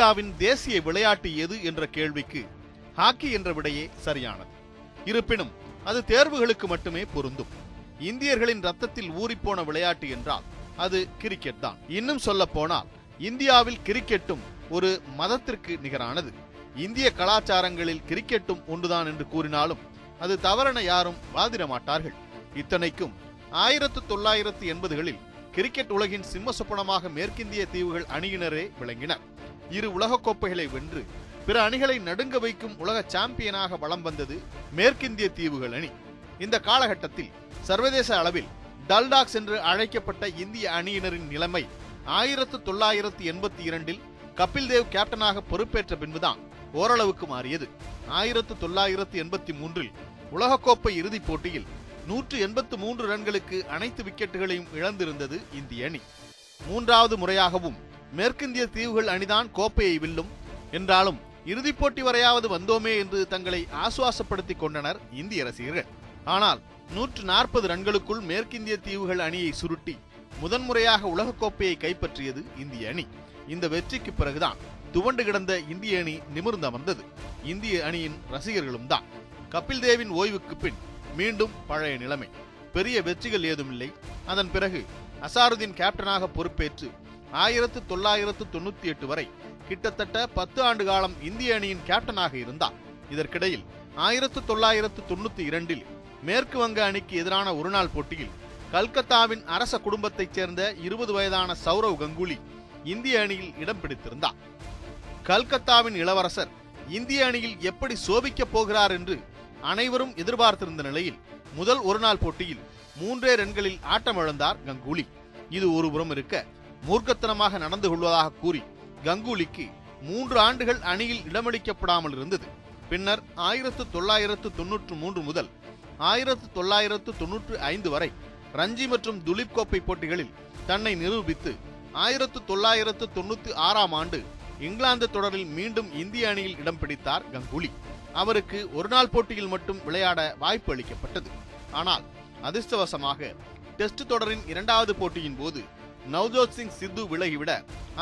இந்தியாவின் தேசிய விளையாட்டு எது என்ற கேள்விக்கு ஹாக்கி என்ற விடையே சரியானது. இருப்பினும் அது தேர்வுகளுக்கு மட்டுமே பொருந்தும். இந்தியர்களின் ரத்தத்தில் ஊறிப்போன விளையாட்டு என்றால் அது கிரிக்கெட் தான். இன்னும் சொல்ல போனால் இந்தியாவில் கிரிக்கெட்டும் ஒரு மதத்திற்கு நிகரானது. இந்திய கலாச்சாரங்களில் கிரிக்கெட்டும் ஒன்றுதான் என்று கூறினாலும் அது தவறென யாரும் வாதிட மாட்டார்கள். இத்தனைக்கும் ஆயிரத்து தொள்ளாயிரத்து எண்பதுகளில் கிரிக்கெட் உலகின் சிம்ம சொப்பனமாக மேற்கிந்திய தீவுகள் அணியினரே விளங்கினர். இரு உலகக்கோப்பைகளை வென்று பிற அணிகளை நடுங்க வைக்கும் உலக சாம்பியனாக வலம் வந்தது மேற்கிந்திய தீவுகள் அணி. இந்த காலகட்டத்தில் சர்வதேச அளவில் டல்டாக்ஸ் என்று அழைக்கப்பட்ட இந்திய அணியினரின் நிலைமை ஆயிரத்து தொள்ளாயிரத்து எண்பத்தி இரண்டில் கபில் தேவ் கேப்டனாக பொறுப்பேற்ற பின்புதான் ஓரளவுக்கு மாறியது. ஆயிரத்து தொள்ளாயிரத்து எண்பத்தி மூன்றில் உலகக்கோப்பை இறுதிப் போட்டியில் நூற்று எண்பத்து மூன்று ரன்களுக்கு அனைத்து விக்கெட்டுகளையும் இழந்திருந்தது இந்திய அணி. மூன்றாவது முறையாகவும் மேற்கிந்திய தீவுகள் அணிதான் கோப்பையை வெல்லும். என்றாலும் இறுதிப் போட்டி வரையாவது வந்தோமே என்று தங்களை ஆசுவாசப்படுத்திக் கொண்டனர் இந்திய ரசிகர்கள். ஆனால் நூற்று நாற்பது ரன்களுக்குள் மேற்கிந்திய தீவுகள் அணியை சுருட்டி முதன்முறையாக உலகக்கோப்பையை கைப்பற்றியது இந்திய அணி. இந்த வெற்றிக்கு பிறகுதான் துவண்டு கிடந்த இந்திய அணி நிமிர்ந்து அமர்ந்தது. இந்திய அணியின் ரசிகர்களும் தான். கபில் தேவின் ஓய்வுக்கு பின் மீண்டும் பழைய நிலைமை. பெரிய வெற்றிகள் ஏதுமில்லை. அதன் பிறகு அசாருதீன் கேப்டனாக பொறுப்பேற்று ஆயிரத்து தொள்ளாயிரத்து தொண்ணூத்தி எட்டு வரை கிட்டத்தட்ட பத்து ஆண்டு காலம் இந்திய அணியின் கேப்டனாக இருந்தார். இதற்கிடையில் ஆயிரத்து தொள்ளாயிரத்து தொண்ணூத்தி இரண்டில் மேற்கு வங்க அணிக்கு எதிரான ஒருநாள் போட்டியில் கல்கத்தாவின் அரச குடும்பத்தைச் சேர்ந்த இருபது வயதான சௌரவ் கங்குலி இந்திய அணியில் இடம் பிடித்திருந்தார். கல்கத்தாவின் இளவரசர் இந்திய அணியில் எப்படி சோபிக்கப் போகிறார் என்று அனைவரும் எதிர்பார்த்திருந்த நிலையில் முதல் ஒருநாள் போட்டியில் மூன்றே ரன்களில் ஆட்டமிழந்தார் கங்குலி. இது ஒருபுறம் இருக்க மூர்க்கத்தனமாக நடந்து கொள்வதாக கூறி கங்குலிக்கு மூன்று ஆண்டுகள் அணியில் இடமளிக்கப்படாமல் இருந்தது. பின்னர் ஆயிரத்து தொள்ளாயிரத்து தொன்னூற்று மூன்று முதல் ஆயிரத்து தொள்ளாயிரத்து தொன்னூற்று ஐந்து வரை ரஞ்சி மற்றும் துலீப் கோப்பை போட்டிகளில் தன்னை நிரூபித்து ஆயிரத்து தொள்ளாயிரத்து தொண்ணூத்தி ஆறாம் ஆண்டு இங்கிலாந்து தொடரில் மீண்டும் இந்திய அணியில் இடம் பிடித்தார் கங்குலி. அவருக்கு ஒருநாள் போட்டியில் மட்டும் விளையாட வாய்ப்பு அளிக்கப்பட்டது. ஆனால் அதிர்ஷ்டவசமாக டெஸ்ட் தொடரின் இரண்டாவது போட்டியின் போது நவ்ஜோத் சிங் சித்து விலகிவிட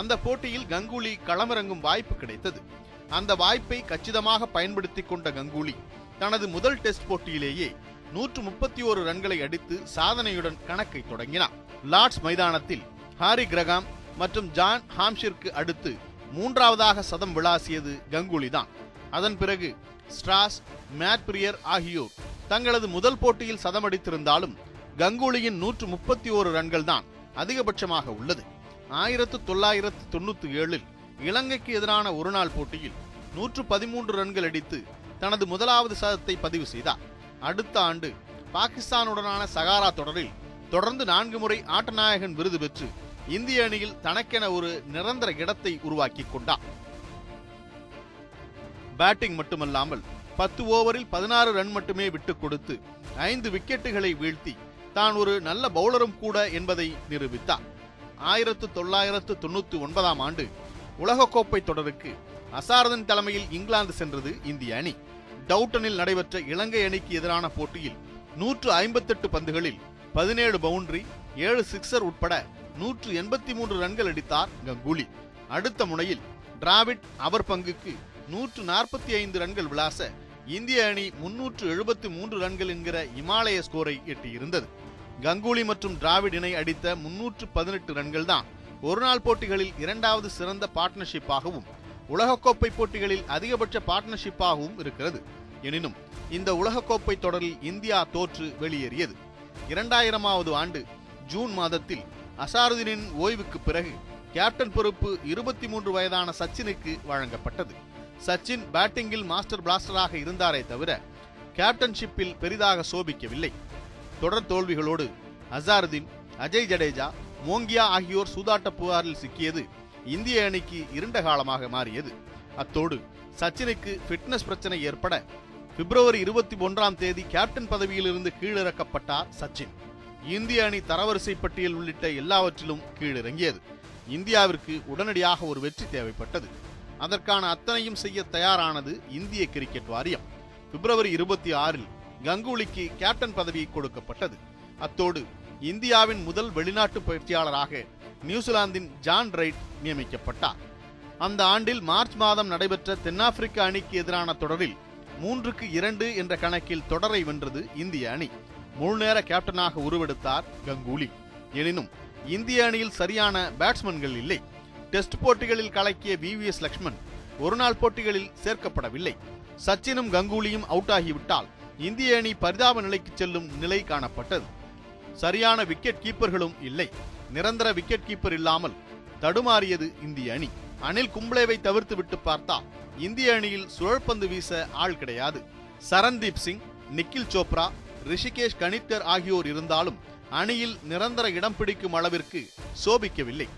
அந்த போட்டியில் கங்குலி களமிறங்கும் வாய்ப்பு கிடைத்தது. அந்த வாய்ப்பை கச்சிதமாக பயன்படுத்தி கொண்ட கங்குலி தனது முதல் டெஸ்ட் போட்டியிலேயே நூற்று முப்பத்தி ஓரு ரன்களை அடித்து சாதனையுடன் கணக்கை தொடங்கினார். லார்ட்ஸ் மைதானத்தில் ஹாரி கிரகாம் மற்றும் ஜான் ஹாம்ஷிற்கு அடுத்து மூன்றாவதாக சதம் விளாசியது கங்குலி தான். அதன் பிறகு ஸ்ட்ராஸ் மேட் பிரியர் ஆகியோர் தங்களது முதல் போட்டியில் சதமடித்திருந்தாலும் கங்குலியின் நூற்று முப்பத்தி ஓரு ரன்கள் தான் அதிகபட்சமாக உள்ளது. ஆயிரத்து தொள்ளாயிரத்து தொண்ணூத்தி ஏழில் இலங்கைக்கு எதிரான ஒருநாள் போட்டியில் நூற்று பதிமூன்று ரன்கள் அடித்து தனது முதலாவது சதத்தை பதிவு செய்தார். அடுத்த ஆண்டு பாகிஸ்தானுடனான சகாரா தொடரில் தொடர்ந்து நான்கு முறை ஆட்டநாயகன் விருது பெற்று இந்திய அணியில் தனக்கென ஒரு நிரந்தர இடத்தை உருவாக்கி கொண்டார். பேட்டிங் மட்டுமல்லாமல் பத்து ஓவரில் பதினாறு ரன் மட்டுமே விட்டுக் கொடுத்து ஐந்து விக்கெட்டுகளை வீழ்த்தி தான் ஒரு நல்ல பவுலரும் கூட என்பதை நிரூபித்தார். ஆயிரத்து தொள்ளாயிரத்து தொண்ணூத்தி ஒன்பதாம் ஆண்டு உலகக்கோப்பை தொடருக்கு அசாரதன் தலைமையில் இங்கிலாந்து சென்றது இந்திய அணி. டவுட்டனில் நடைபெற்ற இலங்கை அணிக்கு எதிரான போட்டியில் நூற்று ஐம்பத்தெட்டு பந்துகளில் பதினேழு பவுண்டரி ஏழு சிக்ஸர் உட்பட நூற்று எண்பத்தி மூன்று ரன்கள் அடித்தார் கங்குலி. அடுத்த முனையில் டிராவிட் அவர் பங்குக்கு நூற்று நாற்பத்தி ஐந்து ரன்கள் விளாச இந்திய அணி முன்னூற்று எழுபத்தி மூன்று ரன்கள் என்கிற இமாலய ஸ்கோரை எட்டியிருந்தது. கங்குலி மற்றும் டிராவிட் இணை அடித்த முன்னூற்று பதினெட்டு ரன்கள் தான் ஒருநாள் போட்டிகளில் இரண்டாவது சிறந்த பார்ட்னர்ஷிப்பாகவும் உலகக்கோப்பை போட்டிகளில் அதிகபட்ச பார்ட்னர்ஷிப்பாகவும் இருக்கிறது. எனினும் இந்த உலகக்கோப்பை தொடரில் இந்தியா தோற்று வெளியேறியது. இரண்டாயிரமாவது ஆண்டு ஜூன் மாதத்தில் அசாருதீனின் ஓய்வுக்கு பிறகு கேப்டன் பொறுப்பு இருபத்தி மூன்று வயதான சச்சினுக்கு வழங்கப்பட்டது. சச்சின் பேட்டிங்கில் மாஸ்டர் பிளாஸ்டராக இருந்தாரே தவிர கேப்டன்ஷிப்பில் பெரிதாக சோபிக்கவில்லை. தொடர் தோல்விகளோடு அசாருதீன் அஜய் ஜடேஜா மோங்கியா ஆகியோர் சூதாட்ட புகாரில் சிக்கியது இந்திய அணிக்கு இருண்ட காலமாக மாறியது. அத்தோடு சச்சினுக்கு ஃபிட்னஸ் பிரச்சனை ஏற்பட பிப்ரவரி இருபத்தி ஒன்றாம் தேதி கேப்டன் பதவியிலிருந்து கீழிறக்கப்பட்டார் சச்சின். இந்திய அணி தரவரிசை பட்டியல் உள்ளிட்ட எல்லாவற்றிலும் கீழிறங்கியது. இந்தியாவிற்கு உடனடியாக ஒரு வெற்றி தேவைப்பட்டது. அதற்கான அத்தனையும் செய்ய தயாரானது இந்திய கிரிக்கெட் வாரியம். பிப்ரவரி இருபத்தி ஆறில் கங்குலிக்கு கேப்டன் பதவி கொடுக்கப்பட்டது. அத்தோடு இந்தியாவின் முதல் வெளிநாட்டு பயிற்சியாளராக நியூசிலாந்தின் ஜான் ரைட் நியமிக்கப்பட்டார். அந்த ஆண்டில் மார்ச் மாதம் நடைபெற்ற தென்னாப்பிரிக்க அணிக்கு எதிரான தொடரில் மூன்றுக்கு இரண்டு என்ற கணக்கில் தொடரை வென்றது இந்திய அணி. முழுநேர கேப்டனாக உருவெடுத்தார் கங்குலி. எனினும் இந்திய அணியில் சரியான பேட்ஸ்மேன்கள் இல்லை. டெஸ்ட் போட்டிகளில் கலக்கிய வி வி எஸ் லக்ஷ்மண் ஒருநாள் போட்டிகளில் சேர்க்கப்படவில்லை. சச்சினும் கங்குலியும் அவுட் ஆகிவிட்டால் இந்திய அணி பரிதாப நிலைக்கு செல்லும் நிலை காணப்பட்டது. சரியான விக்கெட் கீப்பர்களும் இல்லை. நிரந்தர விக்கெட் கீப்பர் இல்லாமல் தடுமாறியது இந்திய அணி. அனில் கும்ப்ளேவை தவிர்த்து விட்டு பார்த்தால் இந்திய அணியில் சுழற்பந்து வீச ஆள் கிடையாது. சரண்தீப் சிங் நிக்கில் சோப்ரா ரிஷிகேஷ் கணித்கர் ஆகியோர் இருந்தாலும் அணியில் நிரந்தர இடம் பிடிக்கும் அளவிற்கு சோபிக்கவில்லை.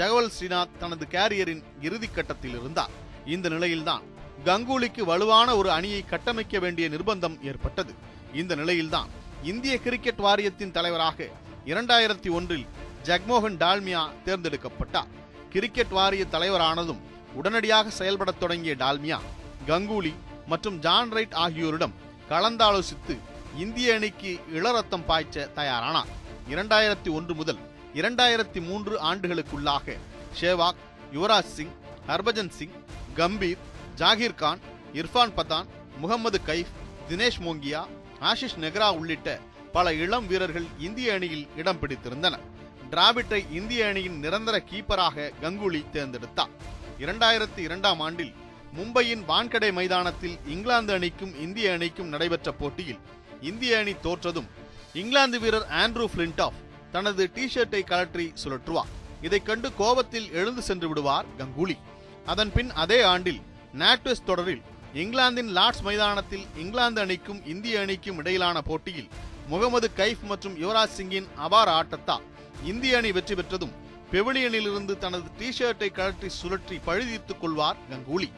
ஜகவல் ஸ்ரீநாத் தனது கேரியரின் இறுதிக்கட்டத்தில் இருந்தார். இந்த நிலையில்தான் கங்குலிக்கு வலுவான ஒரு அணியை கட்டமைக்க வேண்டிய நிர்பந்தம் ஏற்பட்டது. இந்த நிலையில்தான் இந்திய கிரிக்கெட் வாரியத்தின் தலைவராக இரண்டாயிரத்தி ஒன்றில் ஜக்மோகன் டால்மியா தேர்ந்தெடுக்கப்பட்டார். கிரிக்கெட் வாரிய தலைவரானதும் உடனடியாக செயல்படத் தொடங்கிய டால்மியா கங்குலி மற்றும் ஜான் ரைட் ஆகியோரிடம் கலந்தாலோசித்து இந்திய அணிக்கு இளரத்தம் பாய்ச்ச தயாரானார். இரண்டாயிரத்தி ஒன்று முதல் இரண்டாயிரத்தி மூன்று ஆண்டுகளுக்குள்ளாக ஷேவாக் யுவராஜ் சிங் ஹர்பஜன் சிங் கம்பீர் ஜாகிர் கான் இர்ஃபான் பதான் முகமது கைஃப் தினேஷ் மோங்கியா ஆஷிஷ் நெக்ரா உள்ளிட்ட பல இளம் வீரர்கள் இந்திய அணியில் இடம் பிடித்திருந்தனர். டிராவிட்டை இந்திய அணியின் நிரந்தர கீப்பராக கங்குலி தேர்ந்தெடுத்தார். இரண்டாயிரத்தி இரண்டாம் ஆண்டில் மும்பையின் வான்கடை மைதானத்தில் இங்கிலாந்து அணிக்கும் இந்திய அணிக்கும் நடைபெற்ற போட்டியில் இந்திய அணி தோற்றதும் இங்கிலாந்து வீரர் ஆண்ட்ரூ பிளின்டாஃப் தனது டி ஷர்ட்டை கழற்றி சுழற்றுவார். இதைக் கண்டு கோபத்தில் எழுந்து சென்று விடுவார் கங்குலி. அதன் பின் அதே ஆண்டில் நாட்வெஸ் தொடரில் இங்கிலாந்தின் லார்ட்ஸ் மைதானத்தில் இங்கிலாந்து அணிக்கும் இந்திய அணிக்கும் இடையிலான போட்டியில் முகமது கைஃப் மற்றும் யுவராஜ் சிங்கின் அபார ஆட்டத்தால் இந்திய அணி வெற்றி பெற்றதும் பெவிலியனிலிருந்து தனது டி ஷர்ட்டை கழற்றி சுழற்றி பழுதீர்த்துக் கொள்வார் கங்குலி.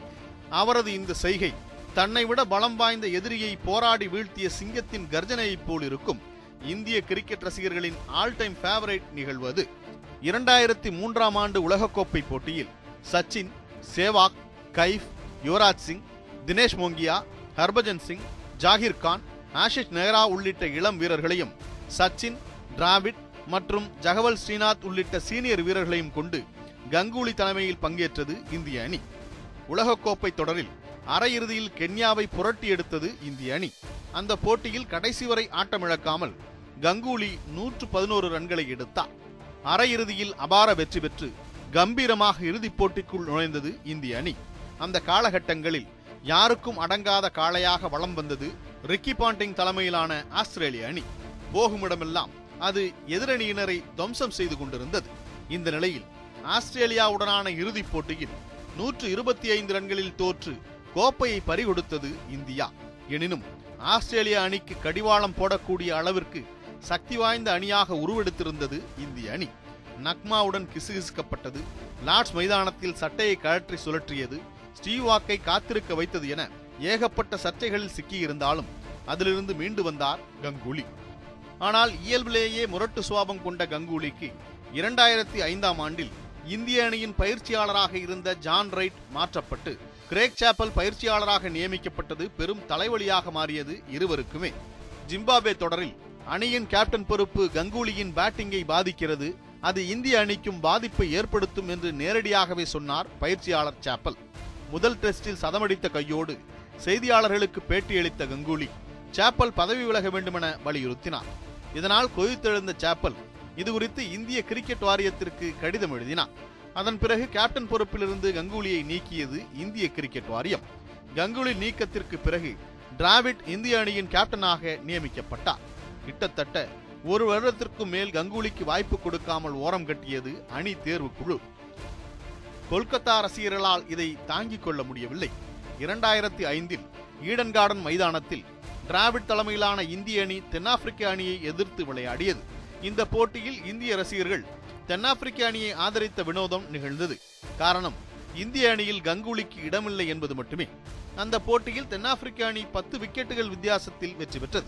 அவரது இந்த செய்கை தன்னை விட பலம் வாய்ந்த எதிரியை போராடி வீழ்த்திய சிங்கத்தின் கர்ஜனையைப் போல் இருக்கும். இந்திய கிரிக்கெட் ரசிகர்களின் ஆல் டைம் ஃபேவரைட் நிகழ்வு அது இரண்டாயிரத்தி மூன்றாம் ஆண்டு உலகக்கோப்பை போட்டியில் சச்சின் சேவாக் கைஃப் யுவராஜ் சிங் தினேஷ் மோங்கியா ஹர்பஜன் சிங் ஜாகிர் கான் ஆஷிஷ் நெஹ்ரா உள்ளிட்ட இளம் வீரர்களையும் சச்சின் டிராவிட் மற்றும் ஜகவல் ஸ்ரீநாத் உள்ளிட்ட சீனியர் வீரர்களையும் கொண்டு கங்குலி தலைமையில் பங்கேற்றது இந்திய அணி. உலகக்கோப்பை தொடரில் அரையிறுதியில் கென்யாவை புரட்டி எடுத்தது இந்திய அணி. அந்த போட்டியில் கடைசி வரை ஆட்டமிழக்காமல் கங்குலி நூற்று பதினோரு ரன்களை எடுத்தார். அரையிறுதியில் அபார வெற்றி பெற்று கம்பீரமாக இறுதிப் போட்டிக்குள் நுழைந்தது இந்திய அணி. அந்த காலகட்டங்களில் யாருக்கும் அடங்காத காளையாக வலம் வந்தது ரிக்கி பாண்டிங் தலைமையிலான ஆஸ்திரேலிய அணி. போகுமிடமெல்லாம் அது எதிரணியினரை துவம்சம் செய்து கொண்டிருந்தது. இந்த நிலையில் ஆஸ்திரேலியாவுடனான இறுதிப் போட்டியில் நூற்று இருபத்தி ஐந்து ரன்களில் தோற்று கோப்பையை பறிகொடுத்தது இந்தியா. எனினும் ஆஸ்திரேலிய அணிக்கு கடிவாளம் போடக்கூடிய அளவிற்கு சக்தி வாய்ந்த அணியாக உருவெடுத்திருந்தது இந்திய அணி. நக்மாவுடன் கிசுகிசுக்கப்பட்டது. லார்ட்ஸ் மைதானத்தில் சட்டையை கழற்றி சுழற்றியது. ஸ்டீவாக்கை காத்திருக்க வைத்தது என ஏகப்பட்ட சர்ச்சைகளில் சிக்கியிருந்தாலும் அதிலிருந்து மீண்டு வந்தார் கங்குலி. ஆனால் இயல்பிலேயே முரட்டு சுவாபம் கொண்ட கங்குலிக்கு இரண்டாயிரத்தி ஐந்தாம் ஆண்டில் இந்திய அணியின் பயிற்சியாளராக இருந்த ஜான் ரைட் மாற்றப்பட்டு கிரேக் சாப்பல் பயிற்சியாளராக நியமிக்கப்பட்டது பெரும் தலைவலியாக மாறியது இருவருக்குமே. ஜிம்பாப்வே தொடரில் அணியின் கேப்டன் பொறுப்பு கங்குலியின் பேட்டிங்கை பாதிக்கிறது. அது இந்திய அணிக்கும் பாதிப்பை ஏற்படுத்தும் என்று நேரடியாகவே சொன்னார் பயிற்சியாளர் சாப்பல். முதல் டெஸ்டில் சதமடித்த கையோடு செய்தியாளர்களுக்கு பேட்டியளித்த கங்குலி சாப்பல் பதவி விலக வேண்டுமென வலியுறுத்தினார். இதனால் கொதித்தெழுந்த சாப்பல் இது குறித்து இந்திய கிரிக்கெட் வாரியத்திற்கு கடிதம் எழுதினார். அதன் பிறகு கேப்டன் பொறுப்பிலிருந்து கங்குலியை நீக்கியது இந்திய கிரிக்கெட் வாரியம். கங்குலி நீக்கத்திற்கு பிறகு டிராவிட் இந்திய அணியின் கேப்டனாக நியமிக்கப்பட்டார். கிட்டத்தட்ட ஒரு வருடத்திற்கும் மேல் கங்குலிக்கு வாய்ப்பு கொடுக்காமல் ஓரம் கட்டியது அணி தேர்வு குழு கொல்கத்தா ரசிகர்களால் இதை தாங்கிக் கொள்ள முடியவில்லை. இரண்டாயிரத்தி ஐந்தில் ஈடன் கார்டன் மைதானத்தில் டிராவிட் தலைமையிலான இந்திய அணி தென்னாப்பிரிக்க அணியை எதிர்த்து விளையாடியது. இந்த போட்டியில் இந்திய ரசிகர்கள் தென்னாப்பிரிக்க அணியை ஆதரித்த வினோதம் நிகழ்ந்தது. காரணம் இந்திய அணியில் கங்குலிக்கு இடமில்லை என்பது மட்டுமே. அந்த போட்டியில் தென்னாப்பிரிக்க அணி பத்து விக்கெட்டுகள் வித்தியாசத்தில் வெற்றி பெற்றது.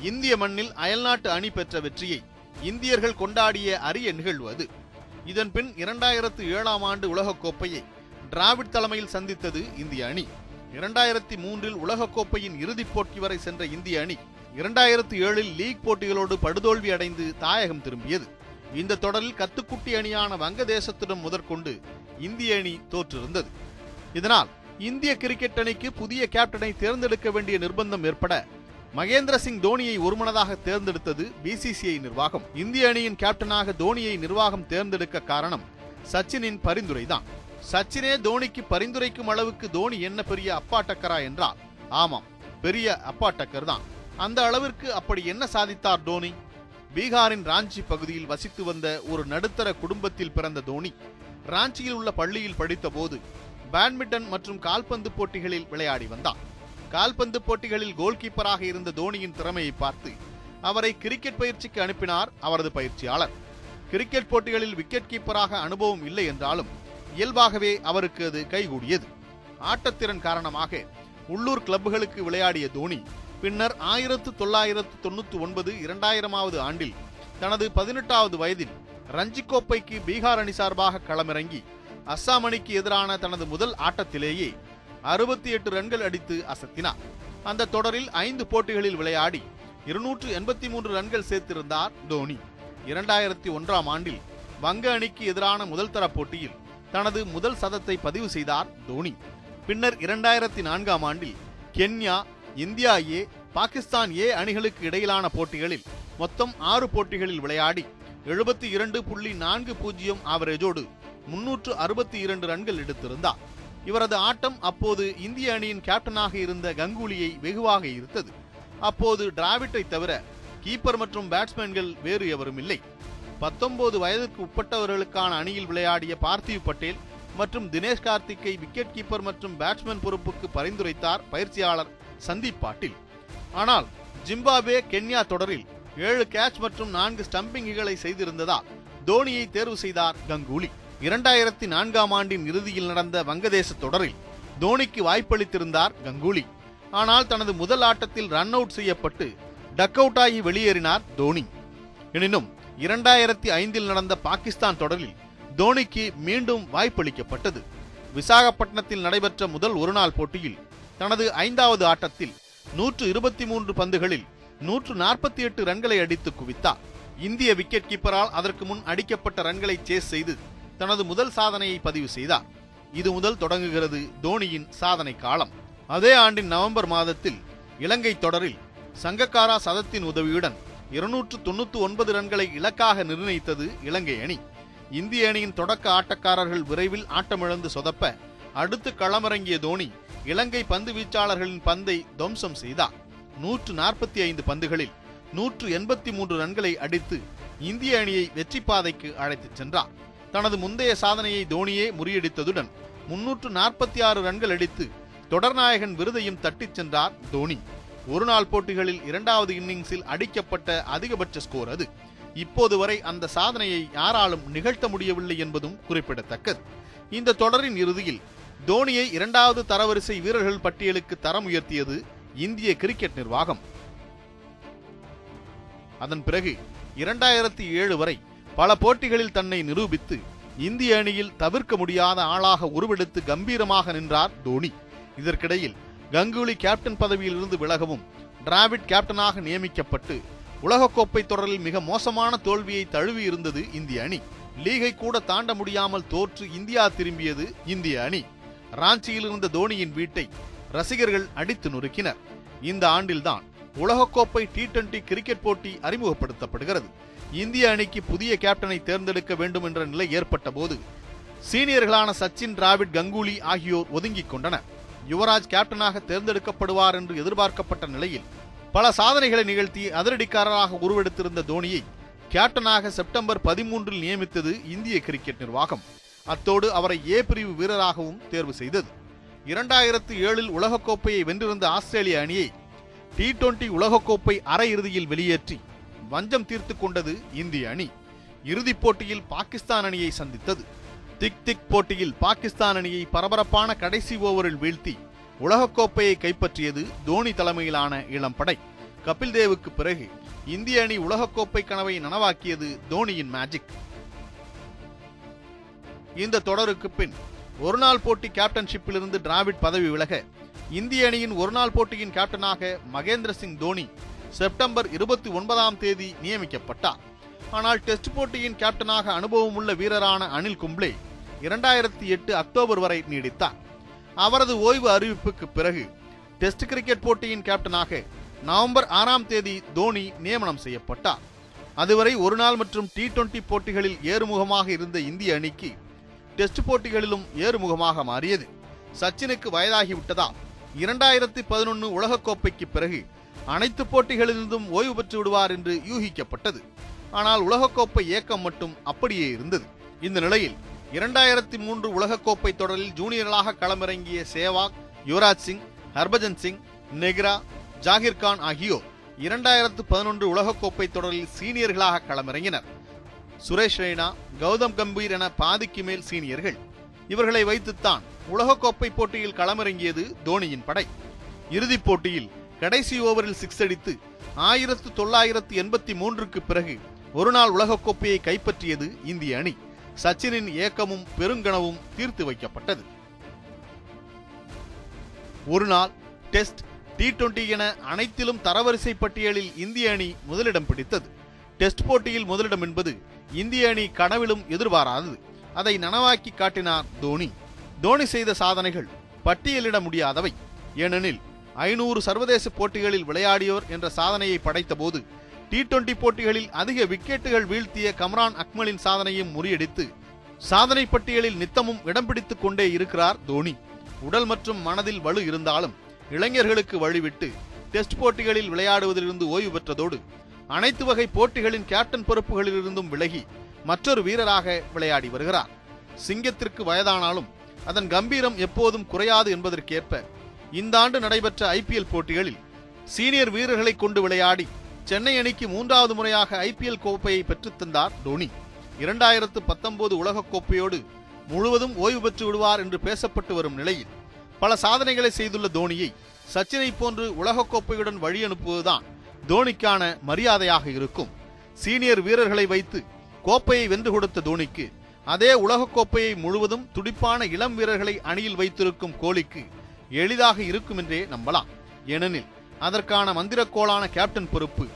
இந்திய மண்ணில் அயல்நாட்டு அணி பெற்ற வெற்றியை இந்தியர்கள் கொண்டாடிய அரிய நிகழ்வு அது இதன்பின் இரண்டாயிரத்து ஏழாம் ஆண்டு உலகக்கோப்பையை டிராவிட் தலைமையில் சந்தித்தது இந்திய அணி. இரண்டாயிரத்தி மூன்றில் உலகக்கோப்பையின் இறுதிப் போட்டி வரை சென்ற இந்திய அணி இரண்டாயிரத்து ஏழில் லீக் போட்டிகளோடு படுதோல்வி அடைந்து தாயகம் திரும்பியது. இந்த தொடரில் கத்துக்குட்டி அணியான வங்கதேசத்திடம் முதற்கொண்டு இந்திய அணி தோற்றிருந்தது. இதனால் இந்திய கிரிக்கெட் அணிக்கு புதிய கேப்டனை தேர்ந்தெடுக்க வேண்டிய நிர்பந்தம் ஏற்பட மகேந்திர சிங் தோனியை ஒருமனதாக தேர்ந்தெடுத்தது பிசிசிஐ நிர்வாகம். இந்திய அணியின் கேப்டனாக தோனியை நிர்வாகம் தேர்ந்தெடுக்க காரணம் சச்சினின் பரிந்துரைதான். சச்சினே தோனிக்கு பரிந்துரைக்கும் அளவுக்கு தோனி என்ன பெரிய அப்பாட்டக்கரா என்றால் ஆமாம் பெரிய அப்பாட்டக்கர் தான் அந்த அளவிற்கு அப்படி என்ன சாதித்தார் தோனி? பீகாரின் ராஞ்சி பகுதியில் வசித்து வந்த ஒரு நடுத்தர குடும்பத்தில் பிறந்த தோனி ராஞ்சியில் உள்ள பள்ளியில் படித்தபோது பேட்மிண்டன் மற்றும் கால்பந்து போட்டிகளில் விளையாடி வந்தார் கால்பந்து போட்டிகளில் கோல்கீப்பராக இருந்த தோனியின் திறமையை பார்த்து அவரை கிரிக்கெட் பயிற்சிக்கு அனுப்பினார் அவரது பயிற்சியாளர். கிரிக்கெட் போட்டிகளில் விக்கெட் கீப்பராக அனுபவம் இல்லை என்றாலும் இயல்பாகவே அவருக்கு அது கைகூடியது. ஆட்டத்திறன் காரணமாக உள்ளூர் கிளப்புகளுக்கு விளையாடிய தோனி பின்னர் ஆயிரத்து தொள்ளாயிரத்து தொண்ணூத்தி ஒன்பது இரண்டாயிரமாவது ஆண்டில் தனது பதினெட்டாவது வயதில் ரஞ்சி கோப்பைக்கு பீகார் அணி சார்பாக களமிறங்கி அஸ்ஸாம் அணிக்கு எதிரான தனது முதல் ஆட்டத்திலேயே அறுபத்தி எட்டு ரன்கள் அடித்து அசத்தினார். அந்த தொடரில் ஐந்து போட்டிகளில் விளையாடி இருநூற்று எண்பத்தி மூன்று ரன்கள் சேர்த்திருந்தார் தோனி. இரண்டாயிரத்தி ஒன்றாம் ஆண்டில் வங்க அணிக்கு எதிரான முதல் தர போட்டியில் தனது முதல் சதத்தை பதிவு செய்தார் தோனி. பின்னர் இரண்டாயிரத்தி நான்காம் ஆண்டில் Kenya India A Pakistan A அணிகளுக்கு இடையிலான போட்டிகளில் மொத்தம் ஆறு போட்டிகளில் விளையாடி எழுபத்தி இரண்டு புள்ளி நான்கு பூஜ்ஜியம் ஆவரேஜோடு முன்னூற்று அறுபத்தி இரண்டு ரன்கள் எடுத்திருந்தார். இவரது ஆட்டம் அப்போது இந்திய அணியின் கேப்டனாக இருந்த கங்குலியை வெகுவாக ஈர்த்தது. அப்போது டிராவிட்டை தவிர கீப்பர் மற்றும் பேட்ஸ்மேன்கள் வேறு எவரும் இல்லை. பத்தொன்பது வயதுக்கு உட்பட்டவர்களுக்கான அணியில் விளையாடிய பார்த்திவ் பட்டேல் மற்றும் தினேஷ் கார்த்திக்கை விக்கெட் கீப்பர் மற்றும் பேட்ஸ்மேன் பொறுப்புக்கு பரிந்துரைத்தார் பயிற்சியாளர் சந்தீப் பாட்டில். ஆனால் ஜிம்பாப்வே கென்யா தொடரில் ஏழு கேட்ச் மற்றும் நான்கு ஸ்டம்பிங்குகளை செய்திருந்ததால் தோனியை தேர்வு செய்தார் கங்குலி. இரண்டாயிரத்தி நான்காம் ஆண்டின் இறுதியில் நடந்த வங்கதேச தொடரில் தோனிக்கு வாய்ப்பளித்திருந்தார் கங்குலி. ஆனால் தனது முதல் ஆட்டத்தில் ரன் அவுட் செய்யப்பட்டு டக் அவுட் ஆகி வெளியேறினார் தோனி. எனினும் இரண்டாயிரத்தி ஐந்தில் நடந்த பாகிஸ்தான் தொடரில் தோனிக்கு மீண்டும் வாய்ப்பளிக்கப்பட்டது. விசாகப்பட்டினத்தில் நடைபெற்ற முதல் ஒருநாள் போட்டியில் தனது ஐந்தாவது ஆட்டத்தில் நூற்று இருபத்தி மூன்று பந்துகளில் நூற்று நாற்பத்தி எட்டு ரன்களை அடித்து குவித்தார். இந்திய விக்கெட் கீப்பரால் அதற்கு முன் அடிக்கப்பட்ட ரன்களை சேஸ் செய்து தனது முதல் சாதனையை பதிவு செய்தார். இது முதல் தொடங்குகிறது தோனியின் சாதனை காலம். அதே ஆண்டின் நவம்பர் மாதத்தில் இலங்கை தொடரில் சங்கக்காரா சதத்தின் உதவியுடன் இருநூற்று தொண்ணூத்தி ஒன்பது ரன்களை இலக்காக நிர்ணயித்தது இலங்கை அணி. இந்திய அணியின் தொடக்க ஆட்டக்காரர்கள் விரைவில் ஆட்டமிழந்து சொதப்ப அடுத்து களமிறங்கிய தோனி இலங்கை பந்து வீச்சாளர்களின் பந்தை துவம்சம் செய்தார். நூற்று நாற்பத்தி ஐந்து பந்துகளில் நூற்று எண்பத்தி மூன்று ரன்களை அடித்து இந்திய அணியை வெற்றி பாதைக்கு அழைத்துச் சென்றார். தனது முந்தைய சாதனையை தோனியே முறியடித்ததுடன் முன்னூற்று நாற்பத்தி ஆறு ரன்கள் அடித்து தொடர்நாயகன் விருதையும் தட்டிச் சென்றார் தோனி. ஒருநாள் போட்டிகளில் இரண்டாவது இன்னிங்ஸில் அடிக்கப்பட்ட அதிகபட்ச ஸ்கோர் அது. இப்போது வரை அந்த சாதனையை யாராலும் நிகழ்த்த முடியவில்லை என்பதும் குறிப்பிடத்தக்கது. இந்த தொடரின் இறுதியில் தோனியை இரண்டாவது தரவரிசை வீரர்கள் பட்டியலுக்கு தரம் உயர்த்தியது இந்திய கிரிக்கெட் நிர்வாகம். அதன் பிறகு இரண்டாயிரத்தி ஏழு வரை பல போட்டிகளில் தன்னை நிரூபித்து இந்திய அணியில் தவிர்க்க முடியாத ஆளாக உருவெடுத்து கம்பீரமாக நின்றார் தோனி. இதற்கிடையில் கங்குலி கேப்டன் பதவியிலிருந்து விலகவும் டிராவிட் கேப்டனாக நியமிக்கப்பட்டு உலகக்கோப்பை தொடரில் மிக மோசமான தோல்வியை தழுவி இருந்தது இந்திய அணி. லீகை கூட தாண்ட முடியாமல் தோற்று இந்தியா திரும்பியது இந்திய அணி. ராஞ்சியில் இருந்த தோனியின் வீட்டை ரசிகர்கள் அடித்து நொறுக்கினர். இந்த ஆண்டில்தான் உலகக்கோப்பை டி டுவெண்டி கிரிக்கெட் போட்டி அறிமுகப்படுத்தப்படுகிறது. இந்திய அணிக்கு புதிய கேப்டனை தேர்ந்தெடுக்க வேண்டும் என்ற நிலை ஏற்பட்ட போது சீனியர்களான சச்சின் டிராவிட் கங்குலி ஆகியோர் ஒதுங்கிக் கொண்டனர். யுவராஜ் கேப்டனாக தேர்ந்தெடுக்கப்படுவார் என்று எதிர்பார்க்கப்பட்ட நிலையில் பல சாதனைகளை நிகழ்த்தி அதிரடிக்காரராக உருவெடுத்திருந்த தோனியை கேப்டனாக செப்டம்பர் பதிமூன்றில் நியமித்தது இந்திய கிரிக்கெட் நிர்வாகம். அத்தோடு அவரை ஏ பிரிவு வீரராகவும் தேர்வு செய்தது. இரண்டாயிரத்து ஏழில் உலகக்கோப்பையை வென்றிருந்த ஆஸ்திரேலிய அணியை டி டுவெண்டி உலகக்கோப்பை அரையிறுதியில் வெளியேற்றி வஞ்சம் தீர்த்து கொண்டது இந்திய அணி. இறுதிப் போட்டியில் பாகிஸ்தான் அணியை சந்தித்தது. திக் திக் போட்டியில் பாகிஸ்தான் அணியை பரபரப்பான கடைசி ஓவரில் வீழ்த்தி உலகக்கோப்பையை கைப்பற்றியது தோனி தலைமையிலான இளம் படை. கபில் தேவுக்கு பிறகு இந்திய அணி உலகக்கோப்பை கனவை நனவாக்கியது தோனியின் மேஜிக். இந்த தொடருக்கு பின் ஒருநாள் போட்டி கேப்டன்ஷிப்பிலிருந்து டிராவிட் பதவி விலக இந்திய அணியின் ஒருநாள் போட்டியின் கேப்டனாக மகேந்திர சிங் தோனி செப்டம்பர் இருபத்தி ஒன்பதாம் தேதி நியமிக்கப்பட்டார். ஆனால் டெஸ்ட் போட்டியின் கேப்டனாக அனுபவமுள்ள வீரரான அனில் கும்ப்ளே இரண்டாயிரத்தி எட்டு அக்டோபர் வரை நீடித்தார். அவரது ஓய்வு அறிவிப்புக்கு பிறகு டெஸ்ட் கிரிக்கெட் போட்டியின் கேப்டனாக நவம்பர் ஆறாம் தேதி தோனி நியமனம் செய்யப்பட்டார். அதுவரை ஒருநாள் மற்றும் டி டுவெண்டி போட்டிகளில் ஏறுமுகமாக இருந்த இந்திய அணிக்கு டெஸ்ட் போட்டிகளிலும் ஏறுமுகமாக மாறியது. சச்சினுக்கு வயதாகிவிட்டதால் இரண்டாயிரத்தி பதினொன்று உலகக்கோப்பைக்கு பிறகு அனைத்து போட்டிகளிலிருந்தும் ஓய்வு பெற்று விடுவார் என்று யூகிக்கப்பட்டது. ஆனால் உலகக்கோப்பை ஏக்கம் மட்டும் அப்படியே இருந்தது. இந்த நிலையில் இரண்டாயிரத்தி மூன்று உலகக்கோப்பை தொடரில் ஜூனியர்களாக களமிறங்கிய சேவாக் யுவராஜ் சிங் ஹர்பஜன் சிங் நெக்ரா ஜாகிர் கான் ஆகியோர் இரண்டாயிரத்து பதினொன்று உலகக்கோப்பை தொடரில் சீனியர்களாக களமிறங்கினர். சுரேஷ் ரெய்னா கௌதம் கம்பீர் என பாதிக்கு மேல் சீனியர்கள் இவர்களை வைத்துத்தான் உலகக்கோப்பை போட்டியில் களமிறங்கியது தோனியின் படை. இறுதிப் போட்டியில் கடைசி ஓவரில் சிக்ஸ் அடித்து ஆயிரத்து தொள்ளாயிரத்து எண்பத்தி மூன்றுக்கு பிறகு ஒருநாள் உலகக்கோப்பையை கைப்பற்றியது இந்திய அணி. சச்சினின் ஏக்கமும் பெருங்கனவும் தீர்த்து வைக்கப்பட்டது. ஒருநாள் டெஸ்ட் டி டுவெண்டி என அனைத்திலும் தரவரிசை பட்டியலில் இந்திய அணி முதலிடம் பிடித்தது. டெஸ்ட் போட்டியில் முதலிடம் என்பது இந்திய அணி கனவிலும் எதிர்பாராதது. அதை நனவாக்கி காட்டினார் தோனி. தோனி செய்த சாதனைகள் பட்டியலிட முடியாதவை. ஏனெனில் ஐநூறு சர்வதேச போட்டிகளில் விளையாடியோர் என்ற சாதனையை படைத்தபோது டி டுவெண்டி போட்டிகளில் அதிக விக்கெட்டுகள் வீழ்த்திய கம்ரான் அக்மலின் சாதனையும் முறியடித்து சாதனை பட்டியலில் நித்தமும் இடம் பிடித்துக் கொண்டே இருக்கிறார் தோனி. உடல் மற்றும் மனதில் வலு இருந்தாலும் இளைஞர்களுக்கு வழிவிட்டு டெஸ்ட் போட்டிகளில் விளையாடுவதிலிருந்து ஓய்வு பெற்றதோடு அனைத்து வகை போட்டிகளின் கேப்டன் பொறுப்புகளிலிருந்தும் விலகி மற்றொரு வீரராக விளையாடி வருகிறார். சிங்கத்திற்கு வயதானாலும் அதன் கம்பீரம் எப்போதும் குறையாது என்பதற்கேற்ப இந்த ஆண்டு நடைபெற்ற ஐபிஎல் போட்டிகளில் சீனியர் வீரர்களை கொண்டு விளையாடி சென்னை அணிக்கு மூன்றாவது முறையாக ஐபிஎல் கோப்பையை பெற்றுத்தந்தார் தோனி. இரண்டாயிரத்து பத்தொன்பது உலகக் கோப்பையோடு முழுவதும் ஓய்வு பெற்று விடுவார் என்று பேசப்பட்டு வரும் நிலையில் பல சாதனைகளை செய்துள்ள தோனியை சச்சினை போன்று உலகக் கோப்பையுடன் வழி அனுப்புவதுதான் தோனிக்கான மரியாதையாக இருக்கும். சீனியர் வீரர்களை வைத்து கோப்பையை வென்று கொடுத்த தோனிக்கு அதே உலகக்கோப்பையை முழுவதும் துடிப்பான இளம் வீரர்களை அணியில் வைத்திருக்கும் கோலிக்கு எளிதாக இருக்கும் என்றே நம்பலாம். ஏனெனில் அதற்கான மந்திரக்கோளான கேப்டன் பொறுப்பு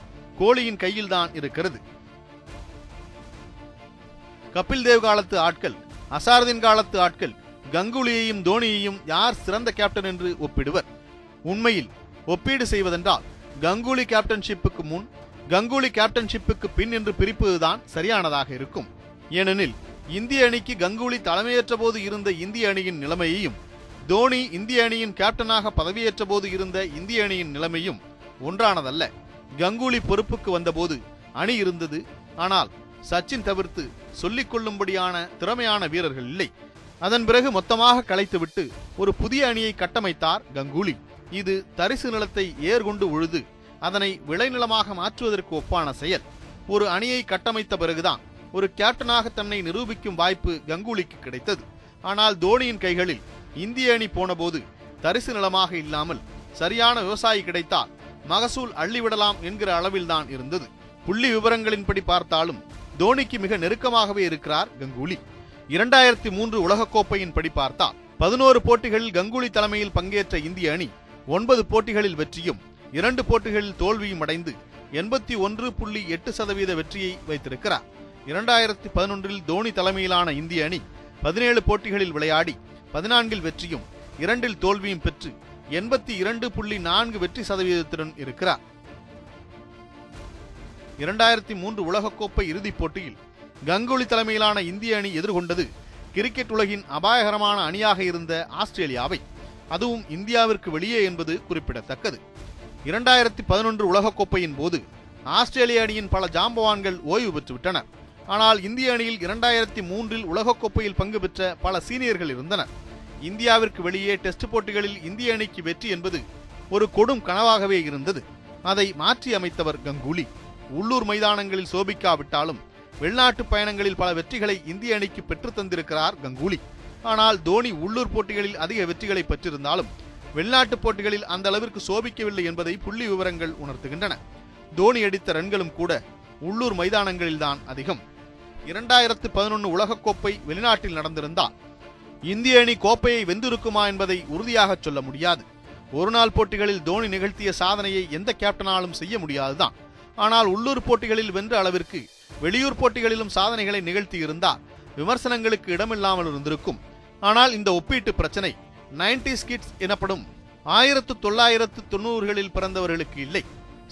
கோலியின் கையில்தான் இருக்கிறது. கபில் தேவ் காலத்து ஆட்கள் அசாரதின் காலத்து ஆட்கள் கங்குலியையும் தோனியையும் யார் சிறந்த கேப்டன் என்று ஒப்பிடுவர். உண்மையில் ஒப்பீடு செய்வதென்றால் கங்குலி கேப்டன்ஷிப்புக்கு முன் கங்குலி கேப்டன்ஷிப்புக்கு பின் என்று பிரிப்பதுதான் சரியானதாக இருக்கும். ஏனெனில் இந்திய அணிக்கு கங்குலி தலைமையேற்ற போது இருந்த இந்திய அணியின் நிலைமையையும் தோனி இந்திய அணியின் கேப்டனாக பதவியேற்ற போது இருந்த இந்திய அணியின் நிலைமையும் ஒன்றானதல்ல. கங்குலி பொறுப்புக்கு வந்தபோது அணி இருந்தது. ஆனால் சச்சின் தவிர்த்து சொல்லிக் கொள்ளும்படியான திறமையான வீரர்கள் இல்லை. அதன் பிறகு மொத்தமாக கலைத்துவிட்டு ஒரு புதிய அணியை கட்டமைத்தார் கங்குலி. இது தரிசு நிலத்தை ஏர்கொண்டு உழுது அதனை விளைநிலமாக மாற்றுவதற்கு ஒப்பான செயல். ஒரு அணியை கட்டமைத்த பிறகுதான் ஒரு கேப்டனாக தன்னை நிரூபிக்கும் வாய்ப்பு கங்குலிக்கு கிடைத்தது. ஆனால் தோனியின் கைகளில் இந்திய அணி போனபோது தரிசு நிலமாக இல்லாமல் சரியான விவசாயி கிடைத்தால் மகசூல் அள்ளிவிடலாம் என்கிற அளவில்தான் இருந்தது. புள்ளி விவரங்களின்படி பார்த்தாலும் தோனிக்கு மிக நெருக்கமாகவே இருக்கிறார் கங்குலி. இரண்டாயிரத்தி மூன்று உலகக்கோப்பையின் படி பார்த்தால் பதினோரு போட்டிகளில் கங்குலி தலைமையில் பங்கேற்ற இந்திய அணி ஒன்பது போட்டிகளில் வெற்றியும் இரண்டு போட்டிகளில் தோல்வியும் அடைந்து எண்பத்தி ஒன்று புள்ளி எட்டு சதவீத வெற்றியை வைத்திருக்கிறார். இரண்டாயிரத்தி பதினொன்றில் தோனி தலைமையிலான இந்திய அணி பதினேழு போட்டிகளில் விளையாடி பதினான்கில் வெற்றியும் இரண்டில் தோல்வியும் பெற்று எண்பத்தி இரண்டு புள்ளி நான்கு வெற்றி சதவீதத்துடன் இருக்கிறார். இரண்டாயிரத்தி மூன்று உலகக்கோப்பை இறுதிப் போட்டியில் கங்குலி தலைமையிலான இந்திய அணி எதிர்கொண்டது கிரிக்கெட் உலகின் அபாயகரமான அணியாக இருந்த ஆஸ்திரேலியாவை. அதுவும் இந்தியாவிற்கு வெளியே என்பது குறிப்பிடத்தக்கது. இரண்டாயிரத்தி பதினொன்று உலகக்கோப்பையின் போது ஆஸ்திரேலிய அணியின் பல ஜாம்பவான்கள் ஓய்வு பெற்றுவிட்டனர் ஆனால் இந்திய அணியில் இரண்டாயிரத்தி மூன்றில் உலகக்கோப்பையில் பங்கு பெற்ற பல சீனியர்கள் இருந்தனர். இந்தியாவிற்கு வெளியே டெஸ்ட் போட்டிகளில் இந்திய அணிக்கு வெற்றி என்பது ஒரு கொடும் கனவாகவே இருந்தது. அதை மாற்றி அமைத்தவர் கங்குலி. உள்ளூர் மைதானங்களில் சோபிக்காவிட்டாலும் வெளிநாட்டு பயணங்களில் பல வெற்றிகளை இந்திய அணிக்கு பெற்றுத் தந்திருக்கிறார் கங்குலி. ஆனால் தோனி உள்ளூர் போட்டிகளில் அதிக வெற்றிகளை பெற்றிருந்தாலும் வெளிநாட்டு போட்டிகளில் அந்த அளவிற்கு சோபிக்கவில்லை என்பதை புள்ளி விவரங்கள் உணர்த்துகின்றன. தோனி அடித்த ரன்களும் கூட உள்ளூர் மைதானங்களில்தான் அதிகம். இரண்டாயிரத்து பதினொன்று உலகக்கோப்பை வெளிநாட்டில் நடந்திருந்தால் இந்திய அணி கோப்பையை வென்றிருக்குமா என்பதை உறுதியாக சொல்ல முடியாது. ஒருநாள் போட்டிகளில் தோனி நிகழ்த்திய சாதனையை எந்த கேப்டனாலும் செய்ய முடியாதுதான். ஆனால் உள்ளூர் போட்டிகளில் வென்ற அளவிற்கு வெளியூர் போட்டிகளிலும் சாதனைகளை நிகழ்த்தி இருந்தால் விமர்சனங்களுக்கு இடமில்லாமல் இருந்திருக்கும். ஆனால் இந்த ஒப்பீட்டு பிரச்சனை 90s கிட்ஸ் எனப்படும் ஆயிரத்து தொள்ளாயிரத்து தொண்ணூறுகளில் பிறந்தவர்களுக்கு இல்லை.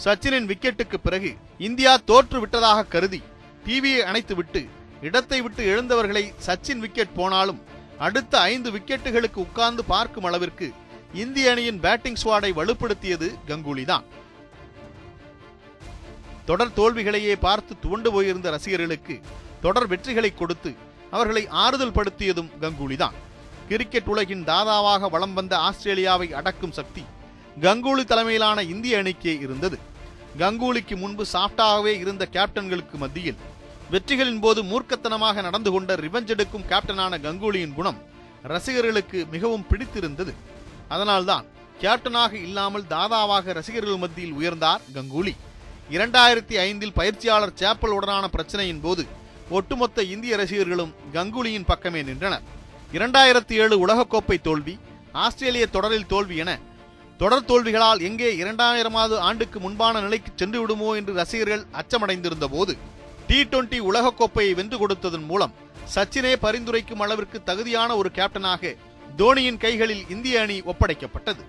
சச்சினின் விக்கெட்டுக்கு பிறகு இந்தியா தோற்று விட்டதாக கருதி டிவியை அணைத்துவிட்டு இடத்தை விட்டு எழுந்தவர்களை சச்சின் விக்கெட் போனாலும் அடுத்த ஐந்து விக்கெட்டுகளுக்கு உட்கார்ந்து பார்க்கும் அளவிற்கு இந்திய அணியின் பேட்டிங் ஸ்குவாடை வலுப்படுத்தியது கங்குலிதான். தொடர் தோல்விகளையே பார்த்து துவண்டு போயிருந்த ரசிகர்களுக்கு தொடர் வெற்றிகளை கொடுத்து அவர்களை ஆறுதல் படுத்தியதும் கங்குலிதான். கிரிக்கெட் உலகின் தாதாவாக வலம் வந்த ஆஸ்திரேலியாவை அடக்கும் சக்தி கங்குலி தலைமையிலான இந்திய அணிக்கே இருந்தது. கங்குலிக்கு முன்பு சாஃப்டாகவே இருந்த கேப்டன்களுக்கு மத்தியில் வெற்றிகளின் போது மூர்க்கத்தனமாக நடந்து கொண்ட ரிவெஞ்ச் எடுக்கும் கேப்டனான கங்குலியின் குணம் ரசிகர்களுக்கு மிகவும் பிடித்திருந்தது. அதனால்தான் கேப்டனாக இல்லாமல் தாதாவாக ரசிகர்கள் மத்தியில் உயர்ந்தார் கங்குலி. இரண்டாயிரத்தி ஐந்தில் பயிற்சியாளர் சேப்பல் உடனான பிரச்சனையின் போது ஒட்டுமொத்த இந்திய ரசிகர்களும் கங்குலியின் பக்கமே நின்றனர். இரண்டாயிரத்தி ஏழு உலகக்கோப்பை தோல்வி ஆஸ்திரேலிய தொடரில் தோல்வி என தொடர் தோல்விகளால் எங்கே இரண்டாயிரமாவது ஆண்டுக்கு முன்பான நிலைக்கு சென்று விடுமோ என்று ரசிகர்கள் அச்சமடைந்திருந்த போது டி டுவெண்டி உலகக்கோப்பையை வென்று கொடுத்ததன் மூலம் சச்சினே பரிந்துரைக்கும் அளவிற்கு தகுதியான ஒரு கேப்டனாக தோனியின் கைகளில் இந்திய அணி ஒப்படைக்கப்பட்டது.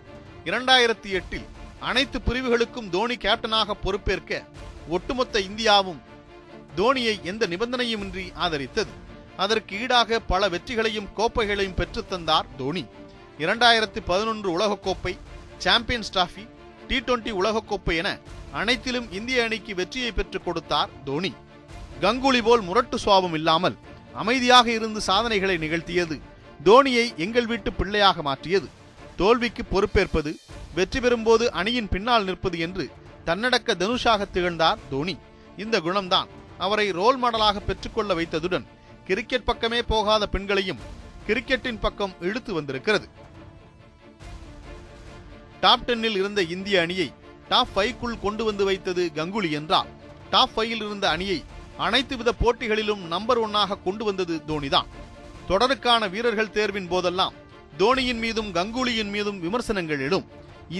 இரண்டாயிரத்தி எட்டில் அனைத்து பிரிவுகளுக்கும் தோனி கேப்டனாக பொறுப்பேற்க ஒட்டுமொத்த இந்தியாவும் தோனியை எந்த நிபந்தனையுமின்றி ஆதரித்தது. அதற்கு ஈடாக பல வெற்றிகளையும் கோப்பைகளையும் பெற்றுத் தந்தார் தோனி. இரண்டாயிரத்தி பதினொன்று உலகக்கோப்பை சாம்பியன்ஸ் டிராஃபி டி டுவெண்டி உலகக்கோப்பை என அனைத்திலும் இந்திய அணிக்கு வெற்றியை பெற்றுக் கொடுத்தார் தோனி. கங்குலி போல் முரட்டு சுவாபம் இல்லாமல் அமைதியாக இருந்து சாதனைகளை நிகழ்த்தியது தோனியை எங்கள் வீட்டு பிள்ளையாக மாற்றியது. தோல்விக்கு பொறுப்பேற்பது வெற்றி பெறும்போது அணியின் பின்னால் நிற்பது என்று தன்னடக்க தனுஷாக திகழ்ந்தார் தோனி. இந்த குணம்தான் அவரை ரோல் மாடலாக பெற்றுக்கொள்ள வைத்ததுடன் கிரிக்கெட் பக்கமே போகாத பெண்களையும் கிரிக்கெட்டின் பக்கம் இழுத்து வந்திருக்கிறது. டாப் டென்னில் இருந்த இந்திய அணியை டாப் ஃபைவ்க்குள் கொண்டு வந்து வைத்தது கங்குலி என்றால் டாப் ஃபைவில் இருந்த அணியை அனைத்து வித போட்டிகளிலும் நம்பர் ஒன்னாக கொண்டு வந்தது தோனிதான். தொடருக்கான வீரர்கள் தேர்வின் போதெல்லாம் தோனியின் மீதும் கங்குலியின் மீதும் விமர்சனங்கள் எழும்.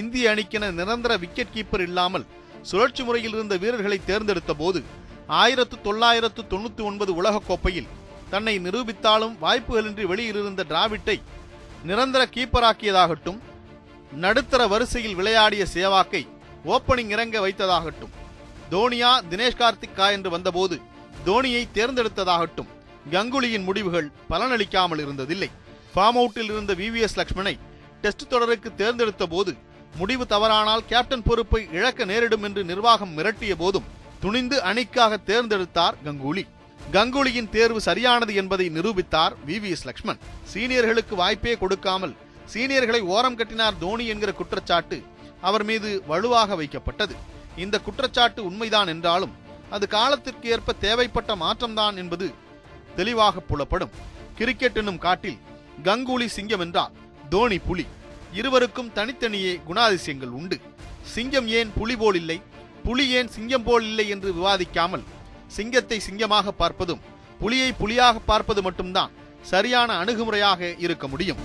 இந்திய அணிக்கென நிரந்தர விக்கெட் கீப்பர் இல்லாமல் சுழற்சி முறையில் இருந்த வீரர்களை தேர்ந்தெடுத்த போது ஆயிரத்து தொள்ளாயிரத்து தொண்ணூத்தி ஒன்பது உலகக்கோப்பையில் தன்னை நிரூபித்தாலும் வாய்ப்புகளின்றி வெளியிலிருந்த டிராவிட்டை நிரந்தர கீப்பராக்கியதாகட்டும் நடுத்தர வரிசையில் விளையாடிய சேவாக்கை ஓப்பனிங் இறங்க வைத்ததாகட்டும் தோனியா தினேஷ் கார்த்திகா என்று வந்தபோது தோனியை தேர்ந்தெடுத்ததாகட்டும் கங்குலியின் முடிவுகள் பலனளிக்காமல் இருந்ததில்லை. ஃபார்ம் அவுட்டில் இருந்த விவிஎஸ் லக்ஷ்மணை டெஸ்ட் தொடருக்கு தேர்ந்தெடுத்த போது முடிவு தவறானால் கேப்டன் பொறுப்பை இழக்க நேரிடும் என்று நிர்வாகம் மிரட்டிய போதும் துணிந்து அணிக்காக தேர்ந்தெடுத்தார் கங்குலி. கங்குலியின் தேர்வு சரியானது என்பதை நிரூபித்தார் விவிஎஸ் லக்ஷ்மண். சீனியர்களுக்கு வாய்ப்பே கொடுக்காமல் சீனியர்களை ஓரம் கட்டினார் தோனி என்கிற குற்றச்சாட்டு அவர் மீது வலுவாக வைக்கப்பட்டது. இந்த குற்றச்சாட்டு உண்மைதான் என்றாலும் அது காலத்திற்கு ஏற்ப தேவைப்பட்ட மாற்றம்தான் என்பது தெளிவாக புலப்படும். கிரிக்கெட் என்னும் காட்டில் கங்குலி சிங்கம் என்றால் தோனி புலி. இருவருக்கும் தனித்தனியே குணாதிசயங்கள் உண்டு. சிங்கம் ஏன் புலி போல் இல்லை? புலி ஏன் சிங்கம் போல் இல்லை என்று விவாதிக்காமல் சிங்கத்தை சிங்கமாக பார்ப்பதும் புலியை புலியாக பார்ப்பது மட்டும்தான் சரியான அணுகுமுறையாக இருக்க முடியும்.